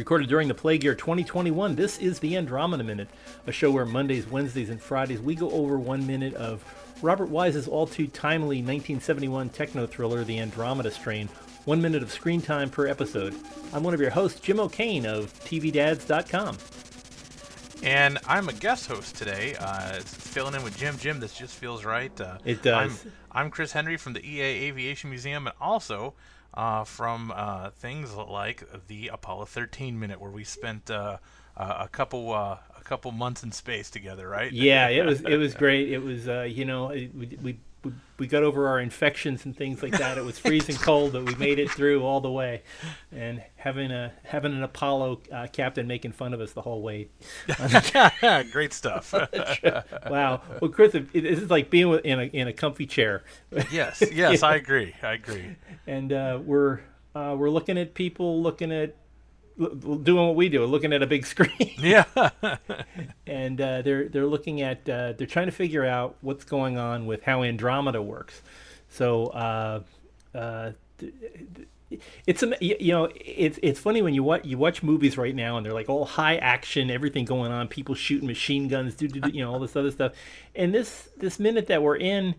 Recorded during the plague year 2021, this is the Andromeda Minute, a show where Mondays, Wednesdays, and Fridays we go over one minute of Robert Wise's all too timely 1971 techno thriller, The Andromeda Strain, one minute of screen time per episode. I'm one of your hosts, Jim O'Kane of TVDads.com. And I'm a guest host today, uh, filling in with Jim. Jim, this just feels right. Uh, It does. I'm, I'm Chris Henry from the EAA Aviation Museum, and also uh, from uh, things like the Apollo 13 minute, where we spent uh, a couple uh, a couple months in space together, right? Yeah, it was it was great. It was uh, you know it, we, we we- we got over our infections and things like that. It was freezing cold, but we made it through all the way. And having a having an Apollo uh, captain making fun of us the whole way. Great stuff. Wow. Well, Chris, it, this is like being in a in a comfy chair, yes, yes, I agree. I agree. and uh, we're uh, we're looking at people looking at doing what we do, looking at a big screen. Yeah. and uh, they're they're looking at uh, they're trying to figure out what's going on with how Andromeda works. So uh, uh, th- th- it's a you know it's it's funny when you watch you watch movies right now and they're like all high action, everything going on, people shooting machine guns, do, you know all this other stuff. And this this minute that we're in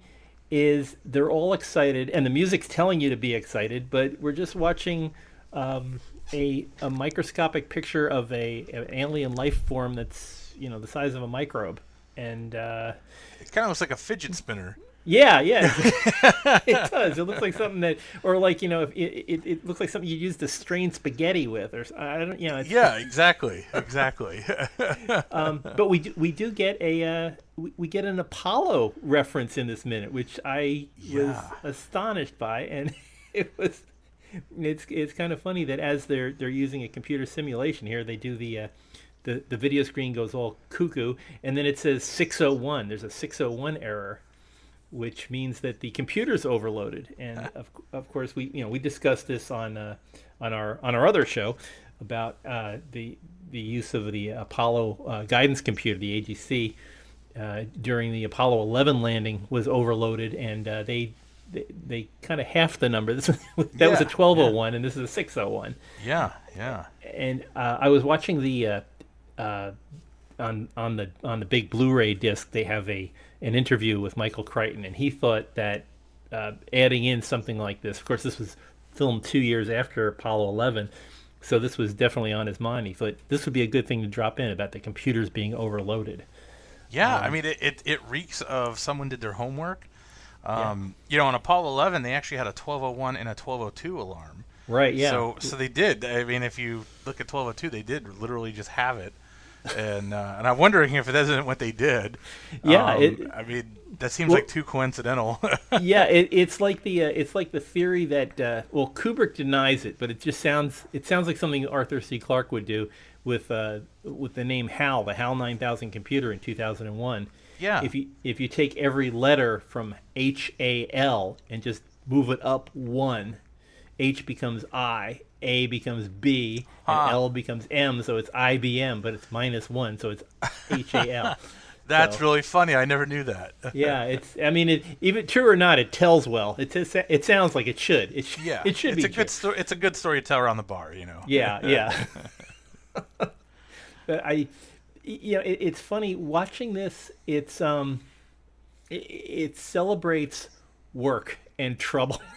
is they're all excited and the music's telling you to be excited, but we're just watching um, a, a microscopic picture of a an alien life form that's you know the size of a microbe, and uh, It kind of looks like a fidget spinner. yeah, yeah, it does. It looks like something that, or like you know, if it, it, it looks like something you use to strain spaghetti with, or I don't, you know. It's, Yeah, exactly, exactly. Um, but we do, we do get a uh, we, we get an Apollo reference in this minute, which I was astonished by, and it was it's it's kind of funny that as they're they're using a computer simulation here, they do the uh, the the video screen goes all cuckoo, and then it says 601. There's a 601 error. Which means that the computer's overloaded, and of, of course we you know we discussed this on uh, on our on our other show about uh, the the use of the Apollo uh, guidance computer, the AGC, uh, during the Apollo 11 landing was overloaded, and uh, they they, they kind of half the number. This was, that was a Yeah, 1201, and this is a 601. yeah, yeah. And uh, I was watching the uh, uh, on on the on the big Blu-ray disc. They have a an interview with Michael Crichton, and he thought that uh, adding in something like this. Of course, this was filmed two years after Apollo 11. So this was definitely on his mind. He thought this would be a good thing to drop in about the computers being overloaded. Yeah, Um, I mean, it, it, it reeks of someone did their homework. Um, You know, on Apollo 11, they actually had a 1201 and a 1202 alarm. Right? Yeah. So, so they did. I mean, if you look at 1202, they did literally just have it. And uh, and I'm wondering if it isn't what they did. Yeah, Um, it- I mean, that seems Well- like too coincidental. yeah, it, it's like the uh, it's like the theory that uh, well Kubrick denies it, but it just sounds it sounds like something Arthur C. Clarke would do with uh, with the name HAL, the HAL 9000 computer in 2001. Yeah. If you if you take every letter from H A L and just move it up one, H becomes I, A becomes B, and Huh. L becomes M, so it's IBM, but it's minus one, so it's H A L. That's So- really funny. I never knew that. yeah, it's. I mean, it, even true or not, it tells well. It it sounds like it should. It sh- Yeah, it should be it's be. a good story. It's a good storyteller on the bar, you know. Yeah, yeah. but I, you know, it, it's funny watching this. It's um, it, it celebrates work and trouble.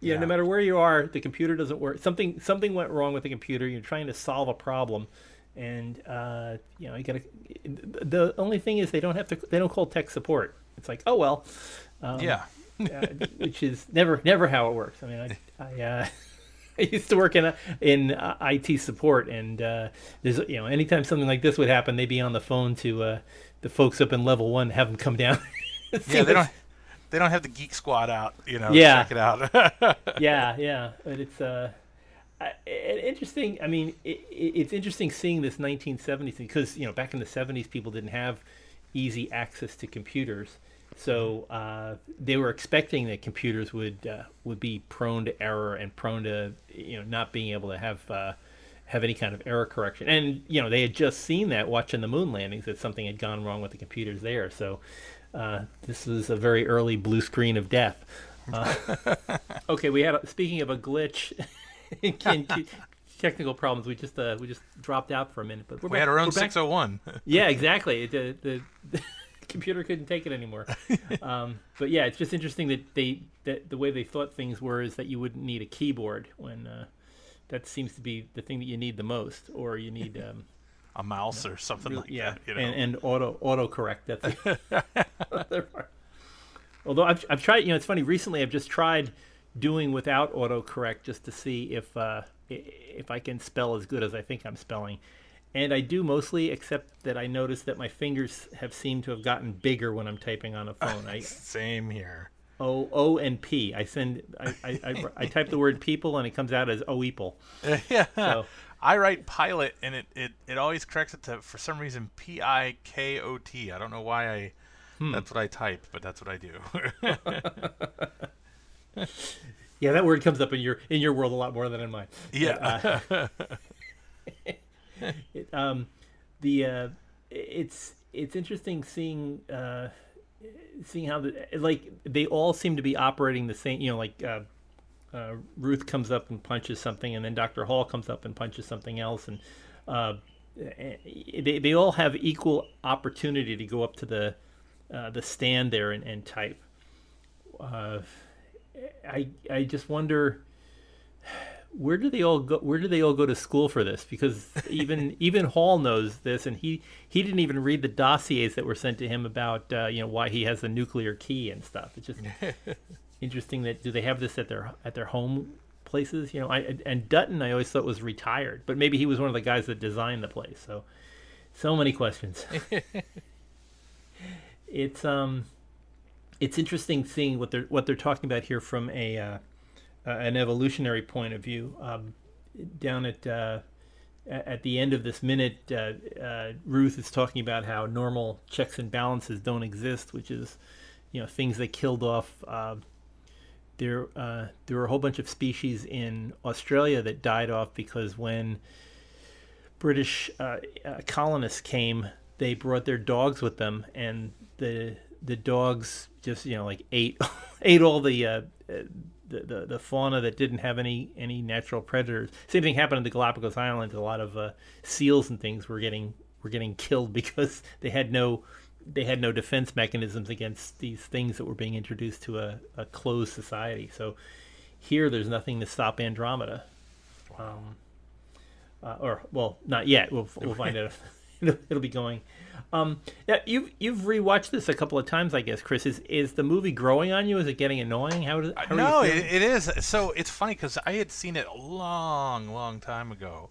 Yeah, know, no matter where you are, the computer doesn't work. Something something went wrong with the computer. You're trying to solve a problem, and uh, you know, you gotta. The only thing is they don't have to. They don't call tech support. It's like, oh well. Um, Yeah. uh, which is never never how it works. I mean, I I, uh, I used to work in a, in uh, IT support, and uh, there's you know anytime something like this would happen, they'd be on the phone to uh, the folks up in level one, have them come down. Yeah, they what's- don't. They don't have the geek squad out, you know. Yeah. Check it out. yeah, yeah, but it's uh, interesting. I mean, it- it's interesting seeing this 1970s because you know back in the 70s, people didn't have easy access to computers, so uh, they were expecting that computers would uh, would be prone to error and prone to you know not being able to have. Uh, have any kind of error correction, and you know they had just seen that watching the moon landings that something had gone wrong with the computers there. So uh, this was a very early blue screen of death. Uh, Okay, we had. A, speaking of a glitch, can, technical problems. We just uh, we just dropped out for a minute, but we had our own 601. Yeah, exactly. The, the, the computer couldn't take it anymore. um, but yeah, it's just interesting that they that the way they thought things were is that you wouldn't need a keyboard when uh, that seems to be the thing that you need the most, or you need um, a mouse or something really- like yeah, that. You know? and, and auto autocorrect. That's the other part. Although I've I've tried, you know, it's funny. Recently, I've just tried doing without autocorrect just to see if uh, if I can spell as good as I think I'm spelling. And I do mostly, except that I notice that my fingers have seemed to have gotten bigger when I'm typing on a phone. I Same here. O O and P. I send I, I, I, I type the word people and it comes out as oeeple. yeah. So I write pilot and it, it, it always corrects it to for some reason P I K O T. I don't know why I Hmm. that's what I type, but that's what I do. yeah, that word comes up in your in your world a lot more than in mine. yeah. it, um, the uh, it's it's interesting seeing uh, seeing how the like they all seem to be operating the same. You know, like uh, uh, Ruth comes up and punches something, and then Doctor Hall comes up and punches something else, and uh, they they all have equal opportunity to go up to the uh, the stand there and, and type. Uh, I I just wonder where do they all go where do they all go to school for this? Because even even hall knows this and he he didn't even read the dossiers that were sent to him about uh, you know why he has the nuclear key and stuff. It's just interesting that do they have this at their at their home places? You know i and dutton i always thought was retired but maybe he was one of the guys that designed the place so so many questions. It's um it's interesting seeing what they're what they're talking about here from a uh, uh, an evolutionary point of view. Um, down at uh, at the end of this minute, uh, uh, Ruth is talking about how normal checks and balances don't exist, which is you know things that killed off. Uh, there uh, there were a whole bunch of species in Australia that died off because when British colonists came, they brought their dogs with them, and the the dogs just you know like ate ate all the, uh, the the the fauna that didn't have any any natural predators. Same thing happened in the Galapagos Islands. A lot of uh, seals and things were getting were getting killed because they had no they had no defense mechanisms against these things that were being introduced to a, a closed society. So here, there's nothing to stop Andromeda. Um, uh, or well, not yet. We'll we'll find out. It'll, it'll be going. Um, yeah, you've you've rewatched this a couple of times, I guess. Chris, is is the movie growing on you? Is it getting annoying? How, does, how no, it, it is. So it's funny because I had seen it a long, long time ago,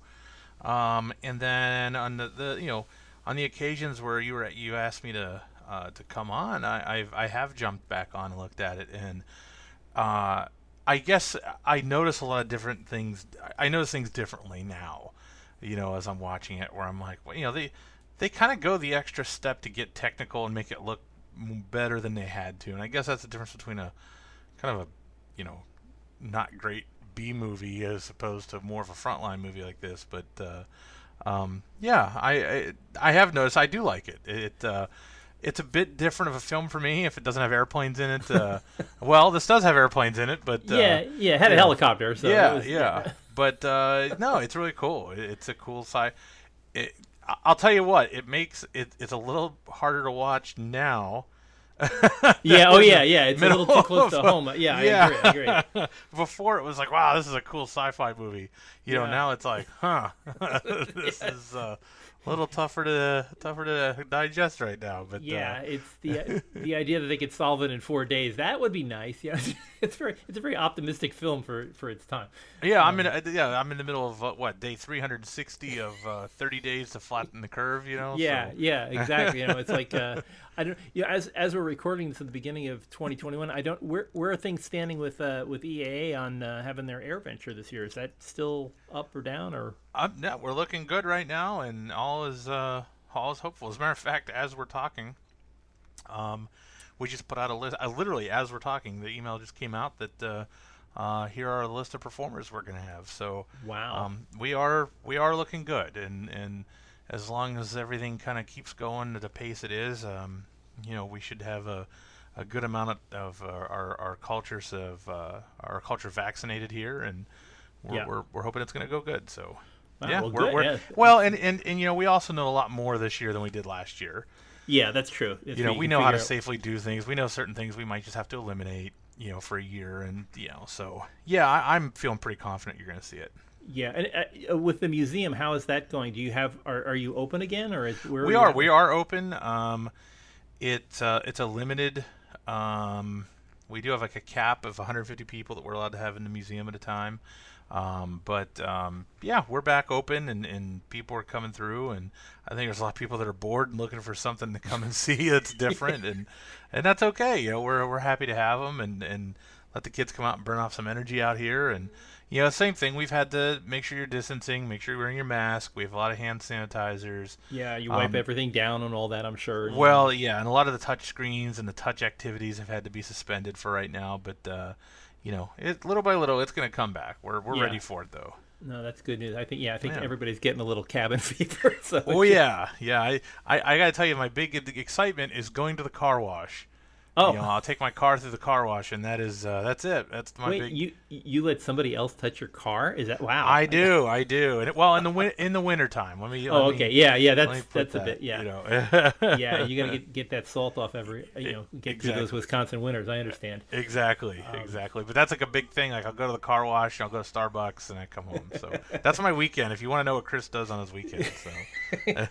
um, and then on the, the you know on the occasions where you were you asked me to uh, to come on, I I've, I have jumped back on and looked at it, and uh, I guess I notice a lot of different things. I notice things differently now, you know, as I'm watching it, where I'm like, well, you know, they they kind of go the extra step to get technical and make it look better than they had to, and I guess that's the difference between a kind of a you know not great B movie as opposed to more of a frontline movie like this. But uh, um, yeah, I, I I have noticed I do like it. It uh, it's a bit different of a film for me if it doesn't have airplanes in it. Uh, well, this does have airplanes in it, but uh, yeah, yeah, it had a helicopter. So yeah, was- yeah. But uh, no, it's really cool. It's a cool. It, I- I'll tell you what, it makes it. It's a little harder to watch now. yeah. Oh yeah, yeah. It's a little too close to home. Yeah, I Yeah. agree. I agree. Before it was like, wow, this is a cool sci-fi movie. You know, now it's like, huh, this is uh, a little tougher to tougher to digest right now. But Yeah, uh, it's the the idea that they could solve it in four days. That would be nice. Yeah, it's very it's a very optimistic film for for its time. yeah, I'm in. uh, Yeah, I'm in the middle of uh, what day 360 of uh, 30 days to flatten the curve. You know. Yeah, so- yeah, exactly. You know, it's like uh, I don't. You know, as as we're recording this at the beginning of 2021, I don't. Where where are things standing with uh, with EAA on uh, having their AirVenture this year? Is that still up or down or? Yeah, we're looking good right now, and all is uh, all is hopeful. As a matter of fact, as we're talking, um, we just put out a list. Uh, literally, as we're talking, the email just came out that uh, uh, here are a list of performers we're going to have. So Wow. um, we are we are looking good, and and as long as everything kind of keeps going at the pace it is, um, you know, we should have a a good amount of, of our, our, our cultures of uh, our culture vaccinated here, and we're Yeah. we're, we're hoping it's going to go good. So Wow, yeah, well, we're, good, we're- yeah. well, and, and and you know we also know a lot more this year than we did last year. Yeah, that's true. It's you know we know how to out- safely do things. We know certain things we might just have to eliminate. You know, for a year, and you know, so yeah, I, I'm feeling pretty confident you're going to see it. Yeah, and uh, with the museum, how is that going? Do you have are, are you open again, or is where we you are we are open um it uh, it's a limited um we do have like a cap of 150 people that we're allowed to have in the museum at a time um but um yeah we're back open and and people are coming through and i think there's a lot of people that are bored and looking for something to come and see that's different and and that's okay you know we're we're happy to have them and and let the kids come out and burn off some energy out here and you know same thing we've had to make sure you're distancing make sure you're wearing your mask we have a lot of hand sanitizers Yeah, you wipe um, everything down and all that. I'm sure. well, yeah, and a lot of the touch screens and the touch activities have had to be suspended for right now, but uh, you know, it little by little, it's going to come back. We're we're Yeah. ready for it though. no, that's good news. I think yeah, I think Yeah. everybody's getting a little cabin fever. So Oh yeah, yeah. I I, I got to tell you, my big excitement is going to the car wash. Oh, You know, I'll take my car through the car wash, and that is uh, that's it. That's my wait, big. you you let somebody else touch your car? Is that wow? I do, I do, and it, well, in the win- in the winter time. Let me. Oh, let me- okay, yeah, yeah. me That's that's a bit yeah. You know. yeah, you got to get get that salt off every you know get through those Wisconsin winters. I understand. Exactly, Um, exactly. But that's like a big thing. Like I'll go to the car wash, and I'll go to Starbucks, and I come home. So that's my weekend. If you want to know what Chris does on his weekend, so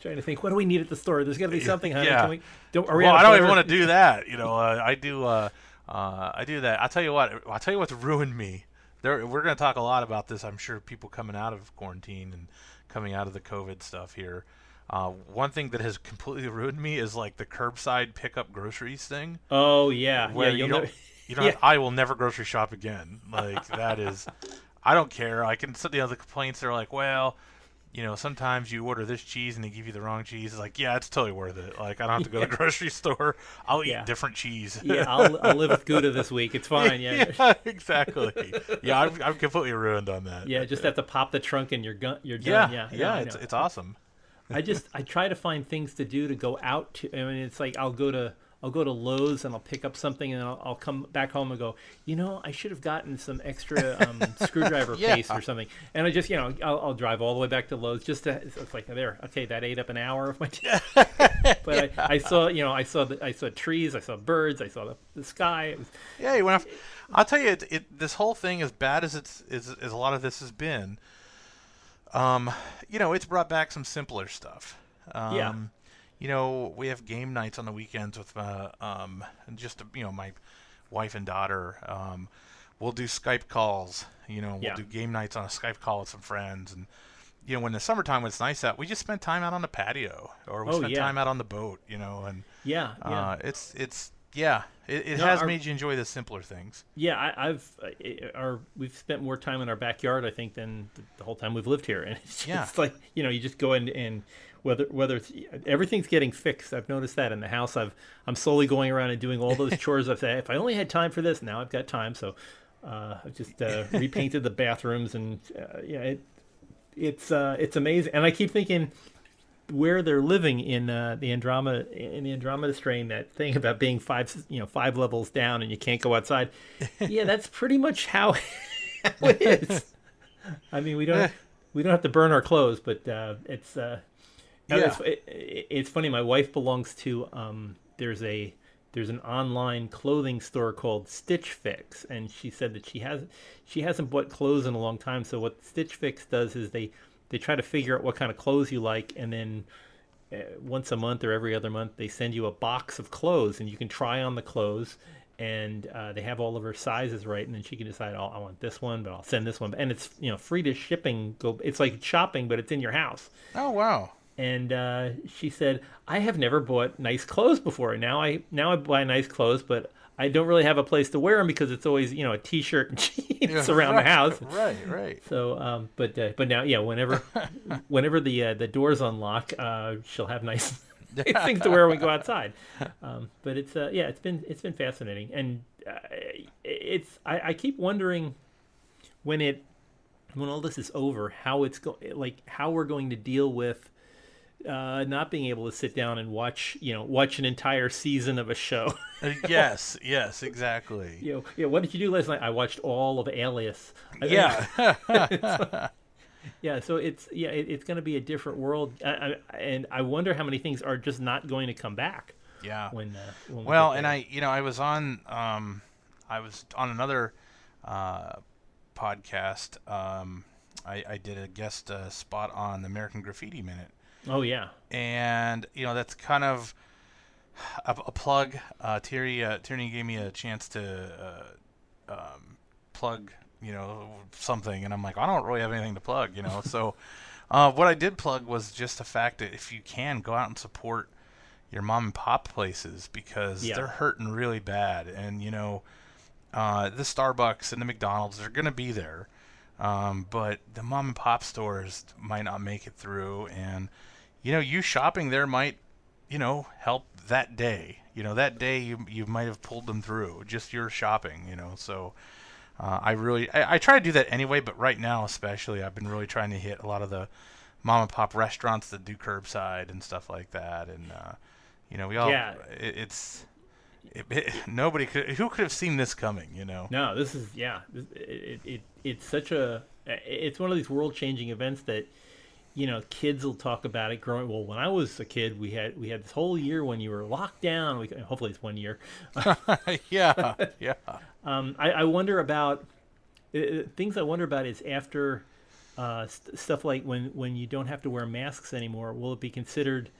Trying to think, what do we need at the store? There's got to be something, honey. Yeah. Can we, don't, are we well, I don't even want to do that. You know, uh, I do. Uh, uh, I do that. I'll tell you what. I'll tell you what's ruined me. There, we're going to talk a lot about this. I'm sure people coming out of quarantine and coming out of the COVID stuff here. Uh, one thing that has completely ruined me is like the curbside pickup groceries thing. Oh yeah, where yeah. you don't, never, you don't. Yeah. I will never grocery shop again. Like that is, I don't care. I can. You know, the complaints are like, well, you know, sometimes you order this cheese and they give you the wrong cheese. It's like, yeah, it's totally worth it. Like I don't have to go to the grocery store. I'll eat different cheese. yeah, I'll, I'll live with Gouda this week. It's fine. Yeah, yeah, exactly. Yeah, I'm, I'm completely ruined on that. yeah. Just have to pop the trunk and you're gun, you're yeah, done. Yeah, yeah. I it's it's awesome. I just I try to find things to do to go out to. I mean, it's like I'll go to I'll go to Lowe's and I'll pick up something and I'll, I'll come back home and go. You know, I should have gotten some extra um, screwdriver Yeah. paste or something. And I just you know I'll, I'll drive all the way back to Lowe's just to. It's like there. Okay, that ate up an hour of my. Day. but I, I saw you know I saw the, I saw trees, I saw birds, I saw the, the sky. It was Yeah, you went off. I'll tell you, it, it, this whole thing, as bad as it's as, as a lot of this has been, um, you know, it's brought back some simpler stuff. Um, Yeah. You know, we have game nights on the weekends with uh, um, just you know my wife and daughter. Um, we'll do Skype calls. You know, we'll Yeah. do game nights on a Skype call with some friends, and you know, when the summertime was nice out, we just spent time out on the patio or we Oh, spent yeah. time out on the boat. You know, and yeah yeah. uh, it's it's yeah, it, it No, has our- made you enjoy the simpler things. Yeah, I, I've uh, our we've spent more time in our backyard, I think, than the, the whole time we've lived here, and it's just Yeah. like you know, you just go in and whether whether it's everything's getting fixed. I've noticed that in the house. I've I'm slowly going around and doing all those chores. I've said if I only had time for this, now I've got time. So uh, I've just uh, repainted the bathrooms, and uh, yeah, it it's uh, it's amazing. And I keep thinking where they're living in uh, the Andromeda in the Andromeda strain, that thing about being five you know five levels down and you can't go outside. yeah, that's pretty much how, it is. I mean, we don't we don't have to burn our clothes, but uh, it's uh, Yeah. it- it's funny. My wife belongs to um, there's a there's an online clothing store called Stitch Fix, and she said that she has she hasn't bought clothes in a long time. So what Stitch Fix does is they they try to figure out what kind of clothes you like, and then uh, once a month or every other month they send you a box of clothes, and you can try on the clothes. And uh, they have all of her sizes right, and then she can decide, oh, I want this one, but I'll send this one, and it's you know free to shipping. Go, it's like shopping, but it's in your house Oh wow. And uh, she said, "I have never bought nice clothes before. Now I now I buy nice clothes, but I don't really have a place to wear them because it's always you know a t-shirt and jeans around right, the house. Right, right. So, um, but uh, but now, yeah, whenever whenever the uh, the doors unlock, uh, she'll have nice, nice things to wear when we go outside. Um, but it's uh, yeah, it's been it's been fascinating, and uh, it's I, I keep wondering when it when all this is over, how it's go like how we're going to deal with uh, not being able to sit down and watch, you know, watch an entire season of a show. Uh, yes, yes, exactly. you know, yeah. What did you do last night? I watched all of Alias. I- Yeah. yeah. So it's yeah, it, it's going to be a different world, I, I, and I wonder how many things are just not going to come back yeah. when. Uh, when Well, get and. I, you know, I was on, um, I was on another uh, podcast. Um, I, I did a guest uh, spot on the American Graffiti Minute, oh yeah, and you know that's kind of a, a plug. Uh, Terry, uh, Tierney gave me a chance to uh, um, plug, you know, something, and I'm like, I don't really have anything to plug, you know. so, uh, what I did plug was just the fact that if you can go out and support your mom and pop places because Yeah. they're hurting really bad, and you know, uh, the Starbucks and the McDonald's are going to be there. Um, but the mom and pop stores might not make it through, and you know, you shopping there might, you know, help that day. You know, that day you you might have pulled them through just your shopping. You know, so uh, I really I, I try to do that anyway, but right now especially, I've been really trying to hit a lot of the mom and pop restaurants that do curbside and stuff like that, and uh, you know, we all Yeah. it, it's. It, it, nobody could. Who could have seen this coming? You know. No, this is yeah. It, it it's such a it's one of these world changing events that you know kids will talk about it growing. Well, when I was a kid, we had we had this whole year when you were locked down. We hopefully it's one year. yeah, yeah. Um, I, I wonder about uh, uh, things. I wonder about is after uh, st- stuff like when when you don't have to wear masks anymore. Will it be considered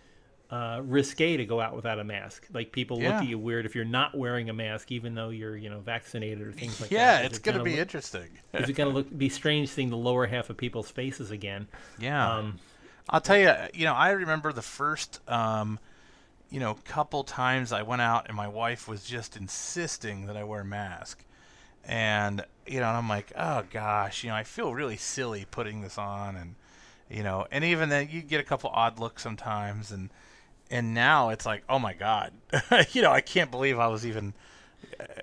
uh, risque to go out without a mask? Like people look at you weird if you're not wearing a mask, even though you're you know vaccinated or things like that. yeah, it's it gonna gonna be look- interesting. is it going to look be strange seeing the lower half of people's faces again? Yeah. Um, I'll tell you, you know, I remember the first, um, you know, couple times I went out and my wife was just insisting that I wear a mask. And, you know, and I'm like, oh gosh, you know, I feel really silly putting this on. And, you know, and even then you get a couple odd looks sometimes. And, and now it's like, oh my God, you know, I can't believe I was even,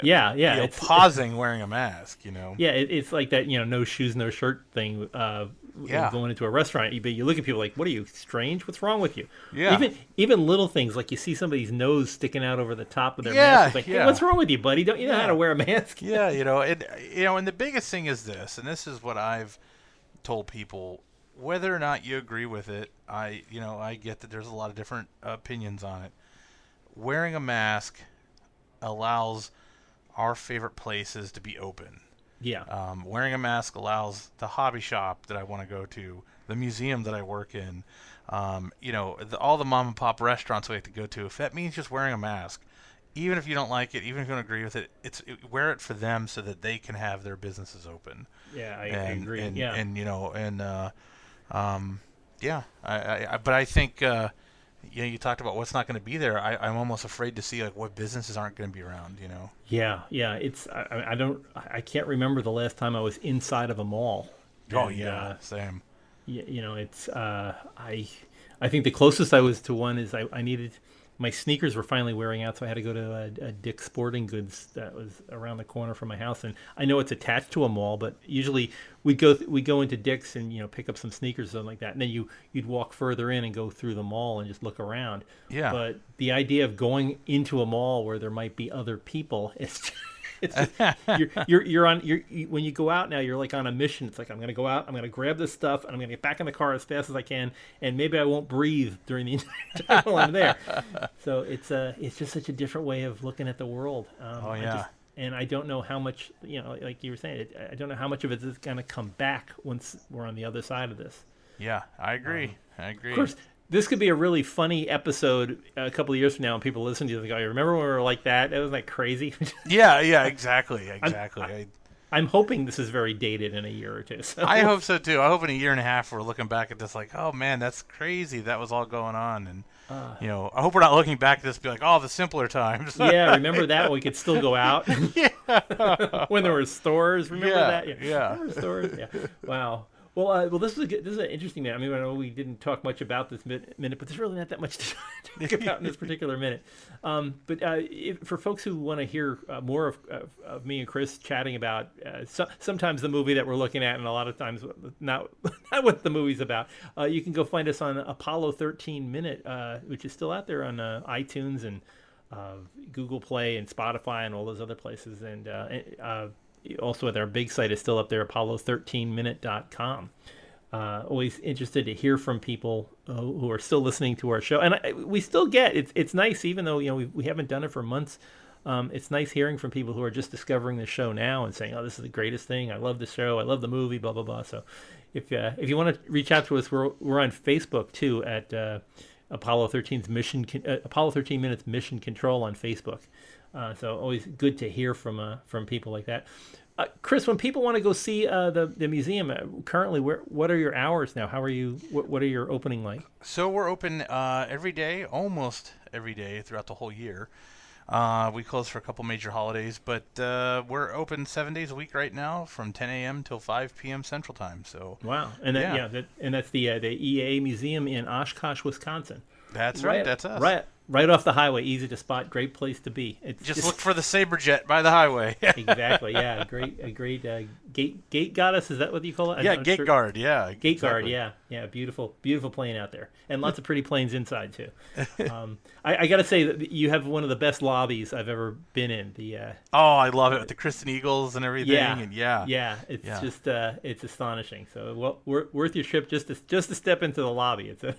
yeah, yeah, you know, it's, pausing wearing a mask, you know? yeah, it, it's like that you know no shoes no shirt thing. Uh, Yeah. going into a restaurant, you, but you look at people like, "What are you strange? What's wrong with you?" Yeah. Even even little things like you see somebody's nose sticking out over the top of their Yeah, mask. It's like, hey, yeah. what's wrong with you, buddy? Don't you know how to wear a mask? yeah, you know, and you know, and the biggest thing is this, and this is what I've told people, whether or not you agree with it, I, you know, I get that there's a lot of different opinions on it. Wearing a mask allows our favorite places to be open. Yeah, Um, wearing a mask allows the hobby shop that I want to go to, the museum that I work in, um, you know, the, all the mom and pop restaurants we have to go to. If that means just wearing a mask, even if you don't like it, even if you don't agree with it, it's it, wear it for them so that they can have their businesses open. yeah, I, I agree. And, yeah, and you know, and uh, um, yeah, I, I, I, but I think. Uh, you know, you talked about what's not going to be there. I, I'm almost afraid to see like what businesses aren't going to be around. You know. yeah, yeah. It's I, I- don't I can't remember the last time I was inside of a mall. Oh And, yeah, uh, same. y- you know it's uh, i i think the closest i was to one is i, I needed my sneakers were finally wearing out so i had to go to a, a dick's sporting goods that was around the corner from my house. And i know it's attached to a mall but usually we'd go th- we'd go into dick's and you know pick up some sneakers or something like that. And then you you'd walk further in and go through the mall and just look around. Yeah. but the idea of going into a mall where there might be other people is it's just, you're, you're you're on you're you, when you go out now you're like on a mission it's like i'm gonna go out i'm gonna grab this stuff and i'm gonna get back in the car as fast as i can and maybe i won't breathe during the entire time while i'm there so it's uh it's just such a different way of looking at the world um, Oh, I yeah. just- and i don't know how much you know like you were saying it, i don't know how much of it is gonna come back once we're on the other side of this Yeah, I agree. I agree. of course, this could be a really funny episode a couple of years from now, and people listen to you and go, "I remember when we were like that? That was like crazy." Yeah, yeah, exactly, exactly. I, I'm hoping this is very dated in a year or two. So I hope so too. I hope in a year and a half we're looking back at this like, oh man, that's crazy. That was all going on, and uh. you know, I hope we're not looking back at this and be like, oh, the simpler times. yeah, remember that we could still go out yeah, when there were stores. Remember Yeah, that? yeah. Remember stores? Yeah. Wow. Well, uh, well, this is a good, this is an interesting minute. I mean, I know we didn't talk much about this minute, but there's really not that much to talk about in this particular minute. Um, but uh, if, for folks who want to hear uh, more of, of, of, me and Chris chatting about uh, so, sometimes the movie that we're looking at, and a lot of times not not what the movie's about, uh, you can go find us on Apollo 13 Minute, uh, which is still out there on iTunes and Google Play and Spotify and all those other places, and also with our big site is still up there, apollo13minute.com. Uh, always interested to hear from people uh, who are still listening to our show, and I, we still get it's it's nice, even though you know we, we haven't done it for months. Um, it's nice hearing from people who are just discovering the show now and saying, "Oh, this is the greatest thing! I love the show! I love the movie!" Blah blah blah. So, if uh, if you want to reach out to us, we're we're on Facebook too at uh, Apollo 13's mission uh, Apollo 13 minutes mission control on Facebook. Uh, so always good to hear from uh, from people like that. Uh, Chris, when people want to go see uh, the the museum, uh, currently, where what are your hours now? How are you? What, what are your opening like? So we're open uh, every day, almost every day throughout the whole year. we close for a couple major holidays, but we're open seven days a week right now, from 10 a.m. till 5 p.m. Central Time. So wow, and that, yeah, yeah that, and that's the the EAA Museum in Oshkosh, Wisconsin. That's right. right that's us. Right right off the highway, easy to spot, great place to be. It's just, just look for the saber jet by the highway. exactly. Yeah, great, a great uh, gate gate goddess. Is that what you call it? Yeah, gate sure. guard. Yeah, gate exactly. guard. Yeah, yeah. Beautiful, beautiful plane out there, and lots of pretty planes inside too. Um, I, I got to say that you have one of the best lobbies I've ever been in. The uh, oh, I love it with the Christen Eagles and everything. Yeah, and yeah, yeah. It's yeah. just uh, it's astonishing. So well, worth your trip just to just to step into the lobby. It's a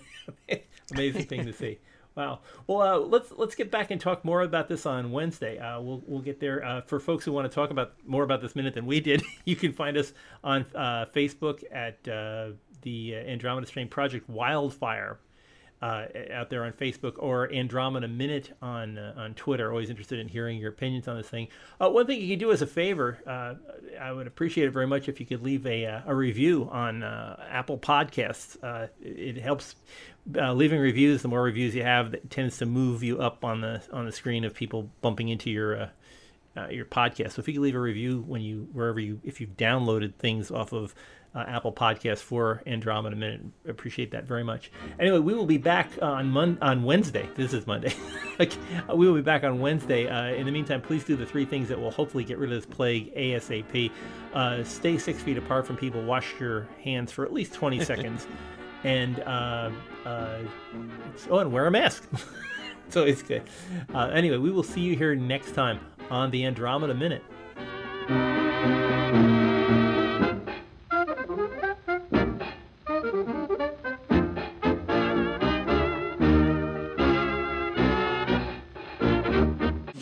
amazing thing to see. Wow. Well, uh, let's let's get back and talk more about this on Wednesday. Uh, we'll we'll get there. Uh, for folks who want to talk about more about this minute than we did, you can find us on uh, Facebook at uh, the Andromeda Strain Project Wildfire uh, out there on Facebook or Andromeda Minute on uh, on Twitter. Always interested in hearing your opinions on this thing. Uh, one thing you can do as a favor, uh, I would appreciate it very much if you could leave a, uh, a review on uh, Apple Podcasts. it helps. leaving reviews, the more reviews you have, that tends to move you up on the on the screen of people bumping into your your podcast. So if you could leave a review when you wherever you if you've downloaded things off of uh, Apple Podcast for Andromeda Minute. Appreciate that very much. Anyway, we will be back on Mon- on Wednesday. This is Monday. we will be back on Wednesday. Uh, in the meantime, please do the three things that will hopefully get rid of this plague ASAP. Uh, stay six feet apart from people. Wash your hands for at least 20 seconds. And uh, uh, oh, and wear a mask. so it's good. Uh, anyway, we will see you here next time on the Andromeda Minute.